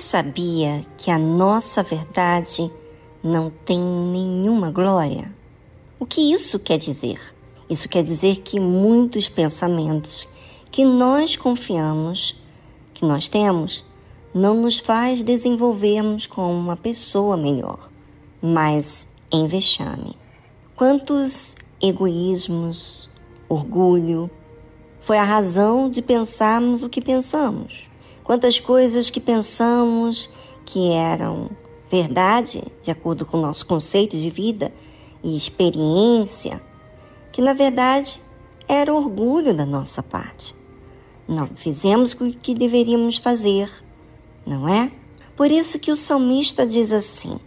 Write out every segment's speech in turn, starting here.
sabia que a nossa verdade não tem nenhuma glória? O que isso quer dizer? Isso quer dizer que muitos pensamentos que nós confiamos, que nós temos, não nos faz desenvolvermos como uma pessoa melhor, mas em vexame. Quantos egoísmos, orgulho, foi a razão de pensarmos o que pensamos. Quantas coisas que pensamos que eram verdade, de acordo com o nosso conceito de vida e experiência, que na verdade era orgulho da nossa parte. Não fizemos o que deveríamos fazer, não é? Por isso que o salmista diz assim: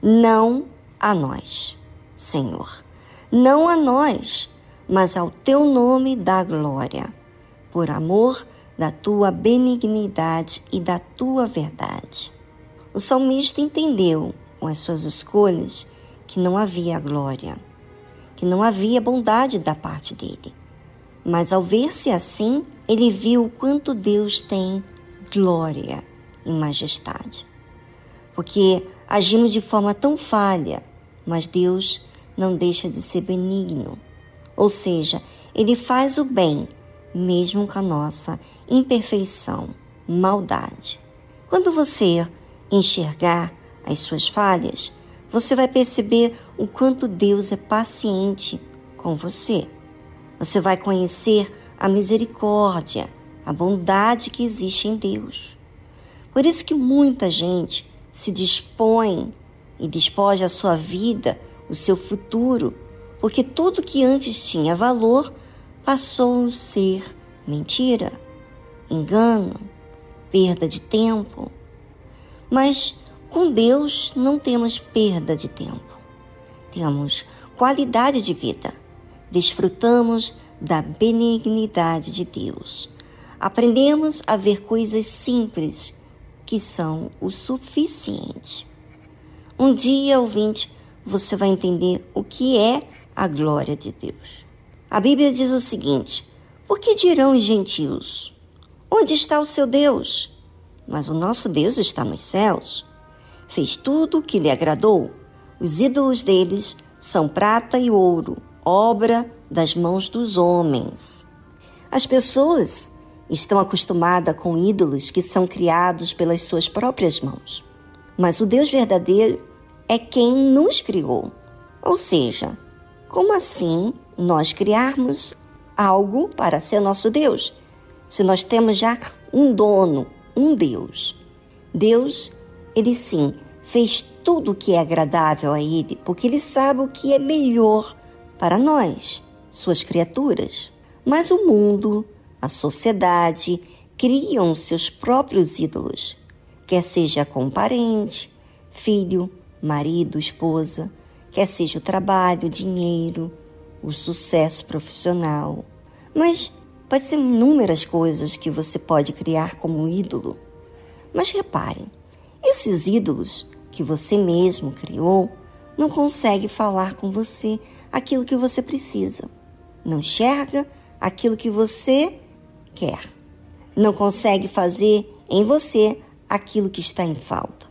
Não a nós, Senhor, não a nós, mas ao teu nome dá glória, por amor da tua benignidade e da tua verdade. O salmista entendeu com as suas escolhas que não havia glória, que não havia bondade da parte dele. Mas ao ver-se assim, ele viu o quanto Deus tem glória e majestade. Porque agimos de forma tão falha, mas Deus não deixa de ser benigno ou seja, ele faz o bem, mesmo com a nossa imperfeição, maldade. Quando você enxergar as suas falhas, você vai perceber o quanto Deus é paciente com você. Você vai conhecer a misericórdia, a bondade que existe em Deus. Por isso que muita gente se dispõe e despoja a sua vida, o seu futuro porque tudo que antes tinha valor passou a ser mentira, engano, perda de tempo. Mas com Deus não temos perda de tempo. Temos qualidade de vida. Desfrutamos da benignidade de Deus. Aprendemos a ver coisas simples que são o suficiente. Um dia, ouvinte, você vai entender o que é a glória de Deus. A Bíblia diz o seguinte: Por que dirão os gentios? Onde está o seu Deus? Mas o nosso Deus está nos céus. Fez tudo o que lhe agradou. Os ídolos deles são prata e ouro, obra das mãos dos homens. As pessoas estão acostumadas com ídolos que são criados pelas suas próprias mãos. Mas o Deus verdadeiro é quem nos criou. Ou seja, como assim nós criarmos algo para ser nosso Deus, se nós temos já um dono, um Deus? Deus, ele sim, fez tudo o que é agradável a ele, porque ele sabe o que é melhor para nós, suas criaturas. Mas o mundo, a sociedade, criam seus próprios ídolos, quer seja com parente, filho, marido, esposa quer seja o trabalho, dinheiro, o sucesso profissional. Mas pode ser inúmeras coisas que você pode criar como ídolo. Mas reparem, esses ídolos que você mesmo criou não conseguem falar com você aquilo que você precisa. Não enxerga aquilo que você quer. Não consegue fazer em você aquilo que está em falta.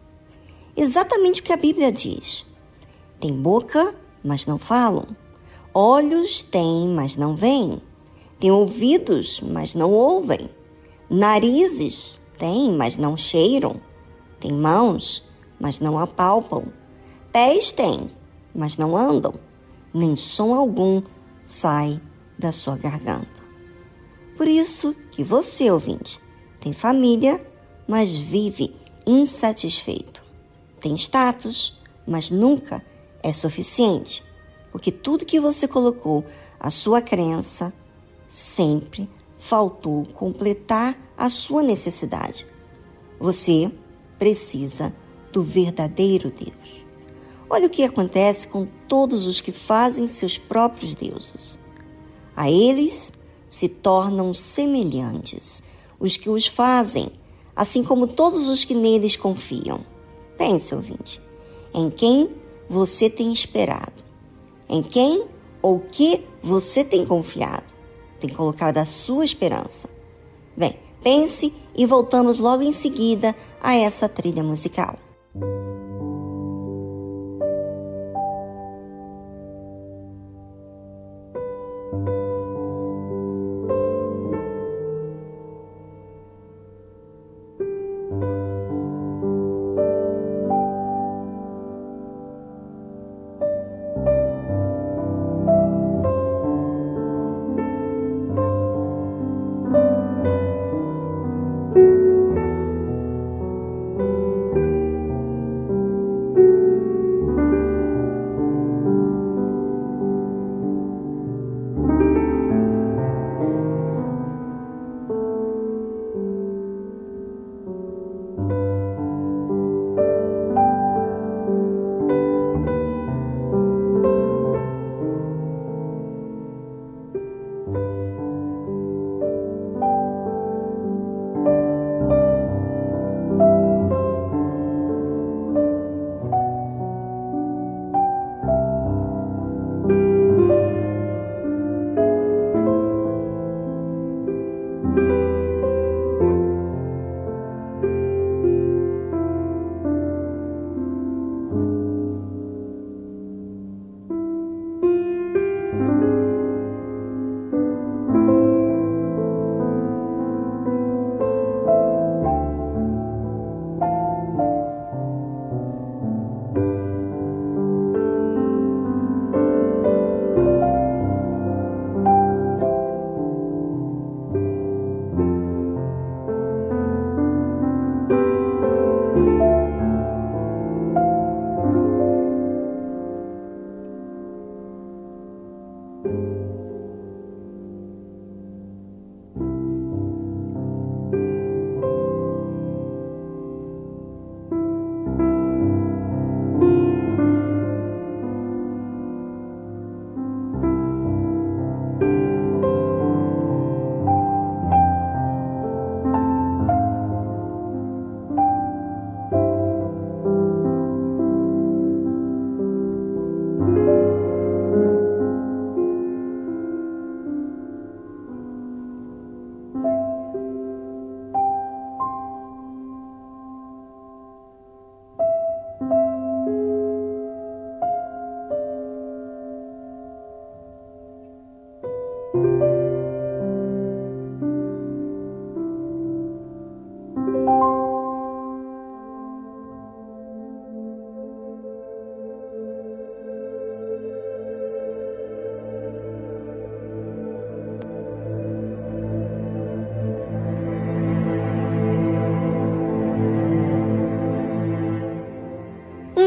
Exatamente o que a Bíblia diz. Tem boca, mas não falam. Olhos têm, mas não veem. Tem ouvidos, mas não ouvem. Narizes têm, mas não cheiram. Tem mãos, mas não apalpam. Pés têm, mas não andam. Nem som algum sai da sua garganta. Por isso que você, ouvinte, tem família, mas vive insatisfeito. Tem status, mas nunca é suficiente, porque tudo que você colocou a sua crença sempre faltou completar a sua necessidade. Você precisa do verdadeiro Deus. Olha o que acontece com todos os que fazem seus próprios deuses. A eles se tornam semelhantes os que os fazem, assim como todos os que neles confiam. Pense, ouvinte, em quem você tem esperado? Em quem ou que você tem confiado? Tem colocado a sua esperança? Bem, Pense e voltamos logo em seguida a essa trilha musical.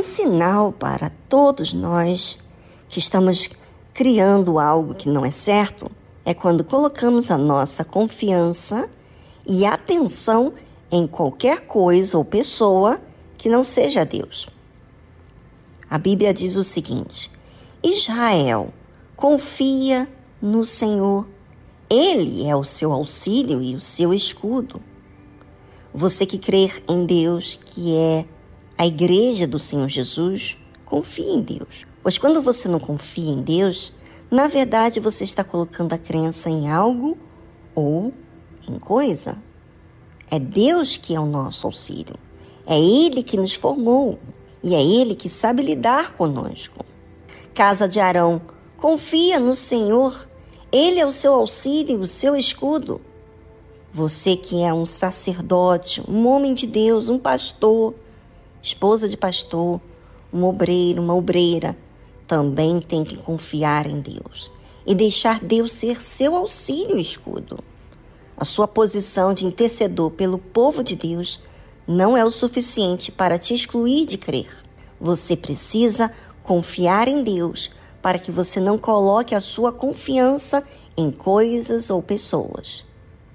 Um sinal para todos nós que estamos criando algo que não é certo é quando colocamos a nossa confiança e atenção em qualquer coisa ou pessoa que não seja Deus. A Bíblia diz o seguinte: Israel confia no Senhor, Ele é o seu auxílio e o seu escudo. Você que crer em Deus, que é a igreja do Senhor Jesus, confie em Deus. Pois quando você não confia em Deus, na verdade você está colocando a crença em algo ou em coisa. É Deus que é o nosso auxílio. É Ele que nos formou e é Ele que sabe lidar conosco. Casa de Arão, confia no Senhor. Ele é o seu auxílio, o seu escudo. Você que é um sacerdote, um homem de Deus, um pastor, esposa de pastor, um obreiro, uma obreira, também tem que confiar em Deus e deixar Deus ser seu auxílio e escudo. A sua posição de intercedor pelo povo de Deus não é o suficiente para te excluir de crer. Você precisa confiar em Deus para que você não coloque a sua confiança em coisas ou pessoas.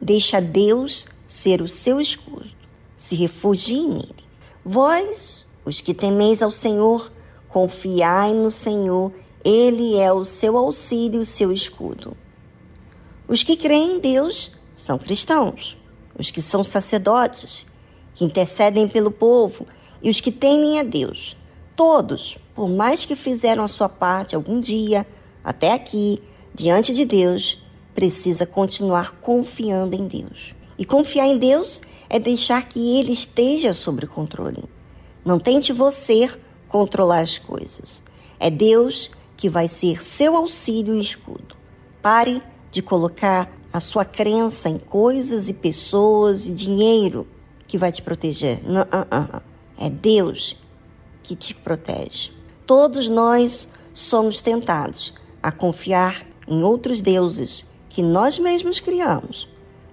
Deixa Deus ser o seu escudo. Se refugie nele. Vós, os que temeis ao Senhor, confiai no Senhor, ele é o seu auxílio, o seu escudo. Os que creem em Deus são cristãos, os que são sacerdotes, que intercedem pelo povo e os que temem a Deus. Todos, por mais que fizeram a sua parte algum dia, até aqui, diante de Deus, precisa continuar confiando em Deus. E confiar em Deus é deixar que Ele esteja sob controle. Não tente você controlar as coisas. É Deus que vai ser seu auxílio e escudo. Pare de colocar a sua crença em coisas e pessoas e dinheiro que vai te proteger. Não, não, não. É Deus que te protege. Todos nós somos tentados a confiar em outros deuses que nós mesmos criamos.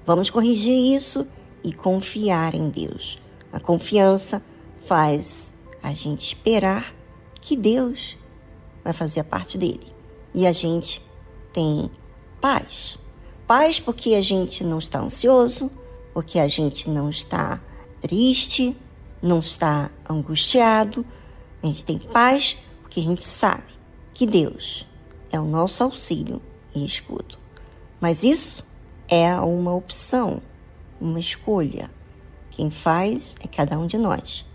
Vamos corrigir isso e confiar em Deus. A confiança faz a gente esperar que Deus vai fazer a parte dele. E a gente tem paz. Paz porque a gente não está ansioso, porque a gente não está triste, não está angustiado. A gente tem paz porque a gente sabe que Deus é o nosso auxílio e escudo. Mas isso é uma opção, uma escolha. Quem faz é cada um de nós.